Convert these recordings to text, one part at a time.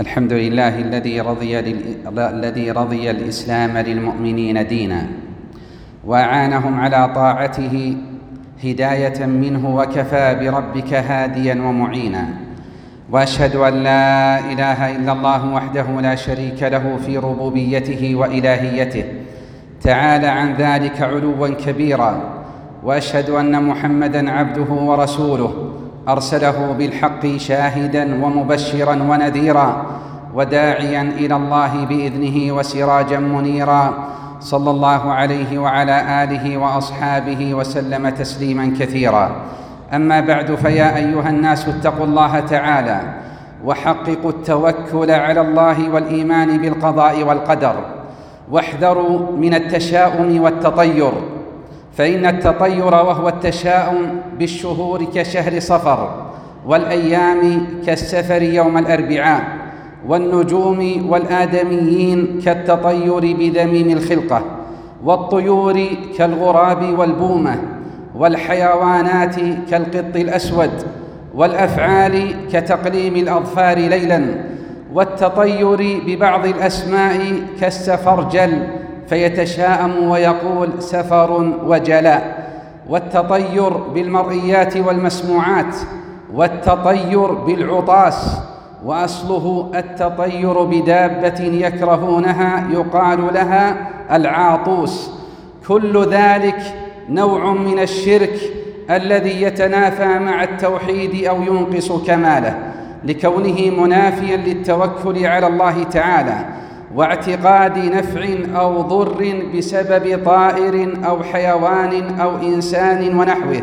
الحمد لله الذي رضي الذي رضي الإسلام للمؤمنين دينا وأعانهم على طاعته هداية منه وكفى بربك هاديا ومعينا. وأشهد أن لا إله إلا الله وحده لا شريك له في ربوبيته وإلهيته. تعالى عن ذلك علوا كبيرا. وأشهد أن محمدا عبده ورسوله. أرسله بالحق شاهدا ومبشرا ونذيرا وداعيا إلى الله بإذنه وسراجا منيرا. صلى الله عليه وعلى آله وأصحابه وسلم تسليما كثيرا. أما بعد فيا أيها الناس اتقوا الله تعالى وحققوا التوكل على الله والإيمان بالقضاء والقدر. واحذروا من التشاؤم والتطير. فإن التطير وهو التشاؤم بالشهور كشهر صفر والأيام كالسفر يوم الأربعاء والنجوم والآدميين كالتطير بذميم الخلقة والطيور كالغراب والبومة والحيوانات كالقط الأسود والأفعال كتقليم الأظفار ليلا والتطير ببعض الأسماء كالسفرجل فيتشاءم ويقول سفر وجلاء والتطير بالمرئيات والمسموعات والتطير بالعطاس وأصله التطير بدابة يكرهونها يقال لها العاطوس. كل ذلك نوع من الشرك الذي يتنافى مع التوحيد أو ينقص كماله لكونه منافيا للتوكل على الله تعالى. واعتقاد نفع أو ضر بسبب طائر أو حيوان أو إنسان ونحوه.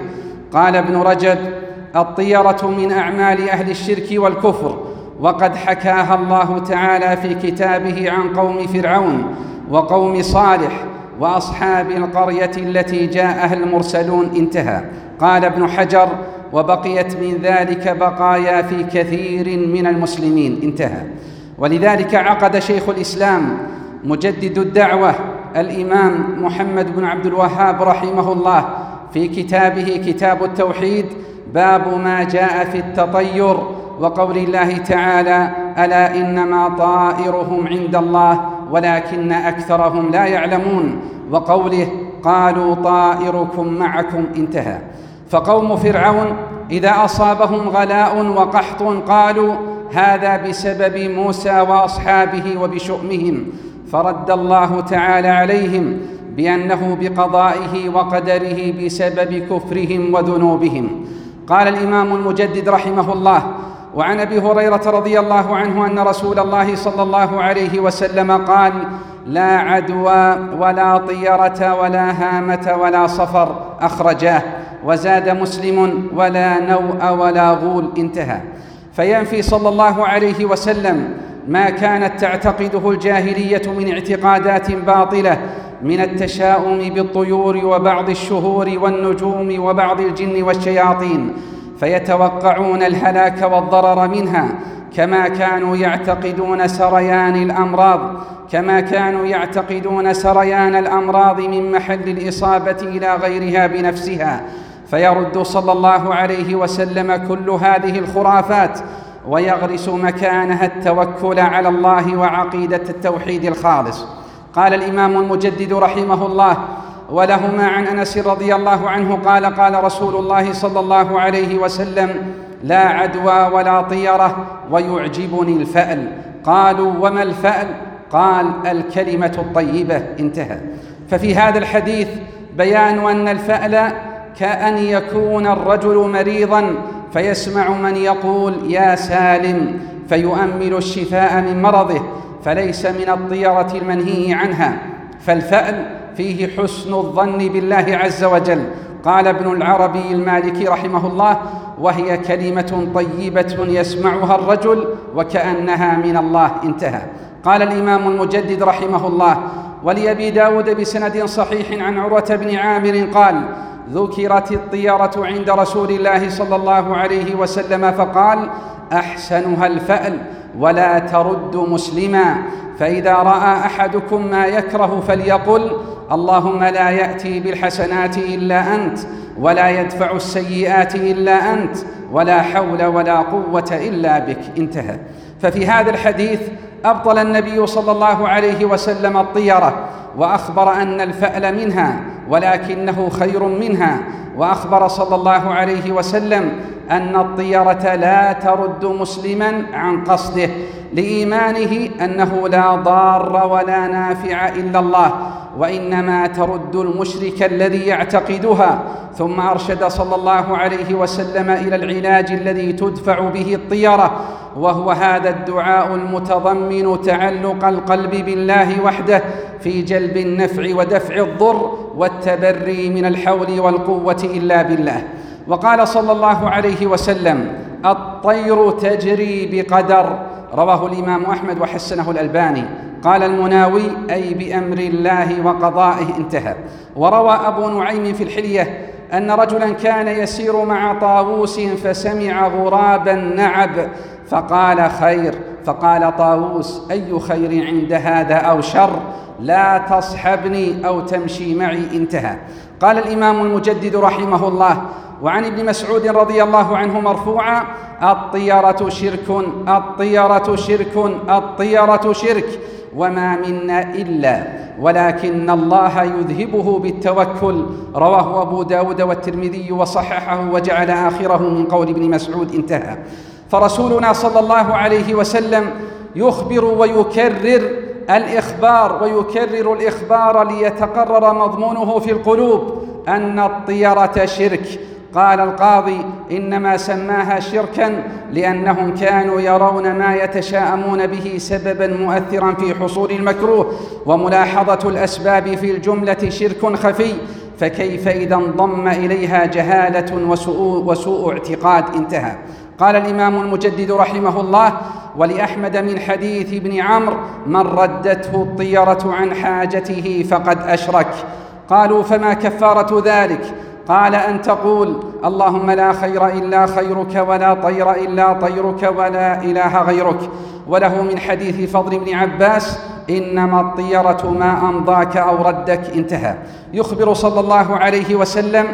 قال ابن رجب الطيرة من أعمال أهل الشرك والكفر وقد حكاها الله تعالى في كتابه عن قوم فرعون وقوم صالح وأصحاب القرية التي جاءها المرسلون. انتهى. قال ابن حجر وبقيت من ذلك بقايا في كثير من المسلمين. انتهى. ولذلك عقد شيخ الإسلام مجدد الدعوة الإمام محمد بن عبد الوهاب رحمه الله في كتابه كتاب التوحيد باب ما جاء في التطير وقول الله تعالى ألا إنما طائرهم عند الله ولكن أكثرهم لا يعلمون؟ وقوله قالوا طائركم معكم انتهى. فقوم فرعون إذا أصابهم غلاء وقحط قالوا هذا بسبب موسى واصحابه وبشؤمهم فرد الله تعالى عليهم بأنه بقضائه وقدره بسبب كفرهم وذنوبهم. قال الإمام المجدد رحمه الله وعن أبي هريرة رضي الله عنه أن رسول الله صلى الله عليه وسلم قال لا عدوى ولا طيرة ولا هامة ولا صفر أخرجاه وزاد مسلم ولا نوء ولا غول انتهى. فينفي صلى الله عليه وسلم ما كانت تعتقده الجاهلية من اعتقادات باطلة من التشاؤم بالطيور وبعض الشهور والنجوم وبعض الجن والشياطين فيتوقعون الهلاك والضرر منها كما كانوا يعتقدون سريان الأمراض كما كانوا يعتقدون سريان الأمراض من محل الإصابة إلى غيرها بنفسها. فيرد صلى الله عليه وسلم كل هذه الخرافات ويغرس مكانها التوكل على الله وعقيدة التوحيد الخالص. قال الإمام المجدد رحمه الله ولهما عن أنس رضي الله عنه قال قال رسول الله صلى الله عليه وسلم لا عدوى ولا طيرة ويعجبني الفأل. قالوا وما الفأل؟ قال الكلمة الطيبة. انتهى. ففي هذا الحديث بيان أن الفأل كأن يكون الرجل مريضا فيسمع من يقول يا سالم فيؤمل الشفاء من مرضه فليس من الطيرة المنهي عنها. فالفأل فيه حسن الظن بالله عز وجل. قال ابن العربي المالكي رحمه الله وهي كلمة طيبة يسمعها الرجل وكأنها من الله انتهى. قال الإمام المجدد رحمه الله ولأبي داود بسند صحيح عن عروة بن عامر قال ذكرت الطيرة عند رسول الله صلى الله عليه وسلم فقال أحسنها الفأل ولا ترد مسلما. فإذا رأى أحدكم ما يكره فليقل اللهم لا يأتي بالحسنات إلا أنت ولا يدفع السيئات إلا أنت ولا حول ولا قوة إلا بك. انتهى. ففي هذا الحديث أبطل النبي صلى الله عليه وسلم الطيره وأخبر أن الفأل منها. ولكنه خير منها. وأخبر صلى الله عليه وسلم أن الطيرة لا ترد مسلما عن قصده لإيمانه أنه لا ضار ولا نافع إلا الله. وإنما ترد المشرك الذي يعتقدها. ثم أرشد صلى الله عليه وسلم إلى العلاج الذي تدفع به الطيرة وهو هذا الدعاء المتضمن تعلق القلب بالله وحده في جلب النفع ودفع الضر والتبري من الحول والقوة إلا بالله. وقال صلى الله عليه وسلم الطير تجري بقدر رواه الإمام أحمد وحسنه الألباني. قال المناوي أي بأمر الله وقضائه. انتهى. وروى أبو نعيم في الحلية أن رجلا كان يسير مع طاووس فسمع غرابا نعب فقال خير. فقال طاووس أي خير عند هذا أو شر؟ لا تصحبني أو تمشي معي. انتهى. قال الإمام المجدد رحمه الله وعن ابن مسعود رضي الله عنه مرفوعا الطيرة شرك الطيرة شرك الطيرة شرك. وما منا الا ولكن الله يذهبه بالتوكل رواه ابو داود والترمذي وصححه وجعل اخره من قول ابن مسعود انتهى. فرسولنا صلى الله عليه وسلم يخبر ويكرر الاخبار ويكرر الاخبار ليتقرر مضمونه في القلوب ان الطيره شرك. قال القاضي إنما سماها شركا لأنهم كانوا يرون ما يتشاءمون به سببا مؤثرا في حصول المكروه وملاحظة الأسباب في الجملة شرك خفي فكيف إذا انضم إليها جهالة وسوء, وسوء اعتقاد انتهى. قال الإمام المجدد رحمه الله ولأحمد من حديث ابن عمرو من ردته الطيرة عن حاجته فقد أشرك. قالوا فما كفارة ذلك؟ قال أن تقول اللهم لا خير إلا خيرك ولا طير إلا طيرك ولا إله غيرك. وله من حديث فضل بن عباس إنما الطيرة ما أمضاك أو ردك. انتهى. يخبر صلى الله عليه وسلم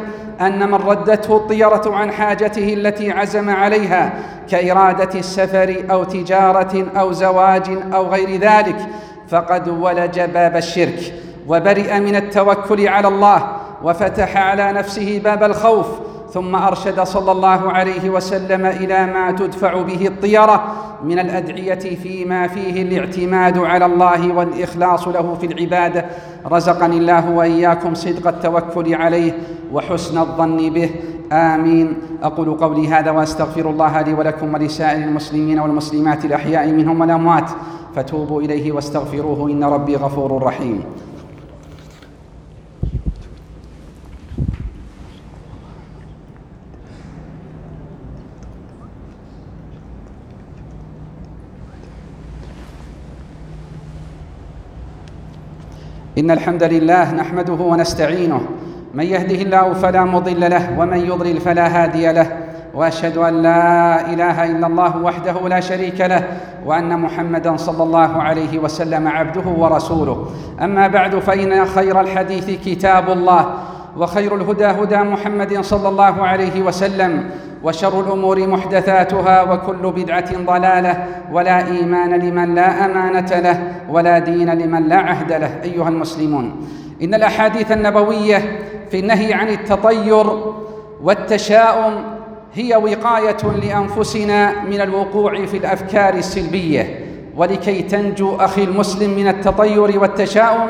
أن من ردته الطيرة عن حاجته التي عزم عليها كإرادة السفر أو تجارة أو زواج أو غير ذلك فقد ولج باب الشرك وبرئ من التوكل على الله. وفتح على نفسه باب الخوف ثم أرشد صلى الله عليه وسلم إلى ما تدفع به الطيرة من الأدعية فيما فيه الاعتماد على الله والإخلاص له في العباده رزقني الله وإياكم صدق التوكل عليه وحسن الظن به. آمين. أقول قولي هذا وأستغفر الله لي ولكم ولسائر المسلمين والمسلمات الأحياء منهم والأموات. فتوبوا إليه واستغفروه إن ربي غفور رحيم. إن الحمد لله نحمده ونستعينه. من يهده الله فلا مضل له ومن يضلل فلا هادي له. وأشهد أن لا إله إلا الله وحده لا شريك له وأن محمدا صلى الله عليه وسلم عبده ورسوله. أما بعد فإن خير الحديث كتاب الله. وخير الهدى هدى محمد صلى الله عليه وسلم وشر الأمور محدثاتها وكل بدعة ضلالة ولا إيمان لمن لا أمانة له ولا دين لمن لا عهد له أيها المسلمون. إن الأحاديث النبوية في النهي عن التطير والتشاؤم هي وقاية لأنفسنا من الوقوع في الأفكار السلبية ولكي تنجو أخي المسلم من التطير والتشاؤم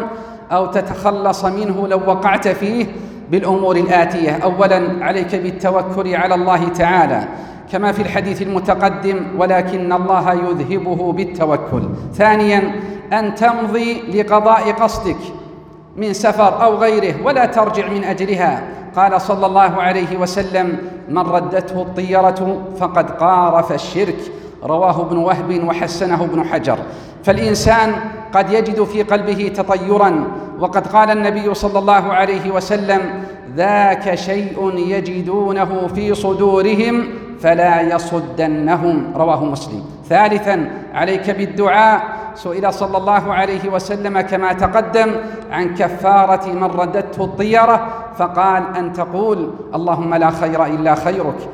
أو تتخلص منه لو وقعت فيه بالأمور الآتية. اولا عليك بالتوكل على الله تعالى كما في الحديث المتقدم ولكن الله يذهبه بالتوكل. ثانيا أن تمضي لقضاء قصدك من سفر أو غيره ولا ترجع من أجلها. قال صلى الله عليه وسلم من ردته الطيرة فقد قارف الشرك. رواه ابن وهب وحسنه ابن حجر. فالإنسان قد يجد في قلبه تطيرا وقد قال النبي صلى الله عليه وسلم ذاك شيء يجدونه في صدورهم فلا يصدنهم. رواه مسلم. ثالثا عليك بالدعاء. سئل صلى الله عليه وسلم كما تقدم عن كفارة من ردته الطيرة فقال أن تقول اللهم لا خير إلا خيرك.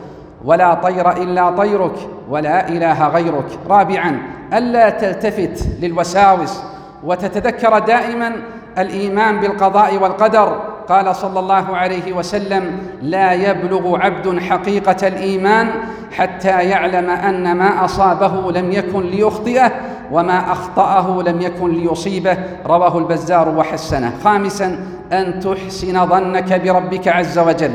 ولا طير إلا طيرك ولا إله غيرك. رابعا ألا تلتفت للوساوس وتتذكر دائما الإيمان بالقضاء والقدر. قال صلى الله عليه وسلم لا يبلغ عبد حقيقة الإيمان حتى يعلم أن ما أصابه لم يكن ليخطئه وما أخطأه لم يكن ليصيبه. رواه البزار وحسنه. خامسا أن تحسن ظنك بربك عز وجل.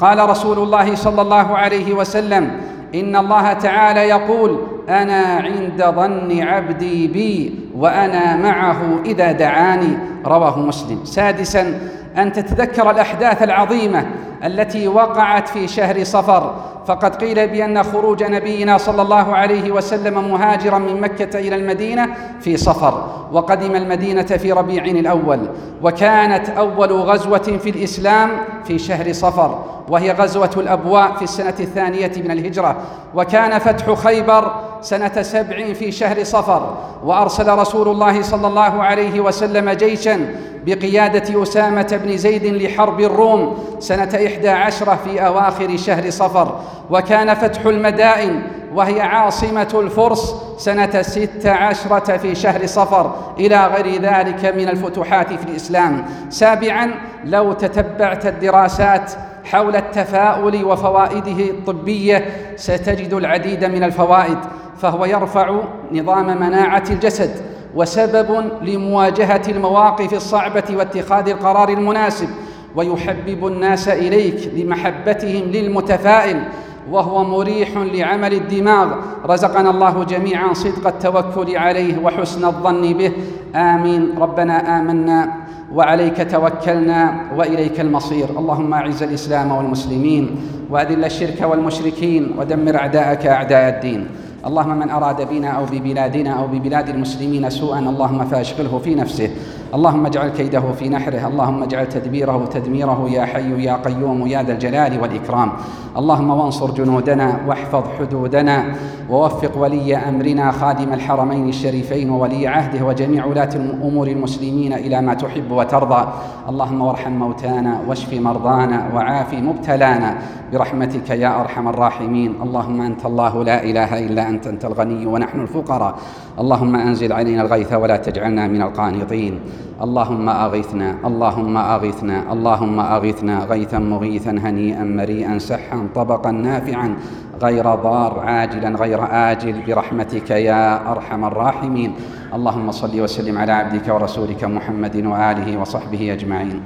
قال رسول الله صلى الله عليه وسلم إن الله تعالى يقول أنا عند ظن عبدي بي وأنا معه إذا دعاني. رواه مسلم. سادسا أن تتذكر الأحداث العظيمة التي وقعت في شهر صفر. فقد قيل بأن خروج نبينا صلى الله عليه وسلم مهاجرا من مكة إلى المدينة في صفر. وقدم المدينة في ربيع الأول. وكانت أول غزوة في الإسلام في شهر صفر. وهي غزوة الأبواء في السنة الثانية من الهجرة. وكان فتح خيبر سنة سبع في شهر صفر وأرسل رسول الله صلى الله عليه وسلم جيشا بقيادة أسامة بن زيد لحرب الروم سنة إحدى عشرة في أواخر شهر صفر. وكان فتح المدائن وهي عاصمة الفرس سنة ست عشرة في شهر صفر. إلى غير ذلك من الفتوحات في الإسلام. سابعا لو تتبعت الدراسات حول التفاؤل وفوائده الطبية ستجد العديد من الفوائد. فهو يرفع نظام مناعة الجسد وسبب لمواجهة المواقف الصعبة واتخاذ القرار المناسب ويحبب الناس إليك لمحبتهم للمتفائل وهو مريح لعمل الدماغ. رزقنا الله جميعا صدق التوكل عليه وحسن الظن به. آمين. ربنا آمنا وعليك توكلنا وإليك المصير. اللهم أعز الإسلام والمسلمين وأذل الشرك والمشركين ودمر أعداءك أعداء الدين. اللهم من أراد بنا أو ببلادنا أو ببلاد المسلمين سوءا اللهم فاشغله في نفسه. اللهم اجعل كيده في نحره اللهم اجعل تدبيره تدميره يا حي يا قيوم يا ذا الجلال والإكرام. اللهم وانصر جنودنا واحفظ حدودنا ووفق ولي أمرنا خادم الحرمين الشريفين وولي عهده وجميع ولاة أمور المسلمين إلى ما تحب وترضى. اللهم وارحم موتانا واشف مرضانا وعاف مبتلانا. برحمتك يا أرحم الراحمين. اللهم أنت الله لا إله إلا أنت أنت الغني ونحن الفقراء. اللهم أنزل علينا الغيث ولا تجعلنا من القانطين. اللهم أغثنا اللهم أغثنا اللهم أغثنا غيثا مغيثا هنيئا مريئا سحا طبقا نافعا غير ضار عاجلا غير آجل برحمتك يا أرحم الراحمين. اللهم صل وسلم على عبدك ورسولك محمد وآله وصحبه أجمعين.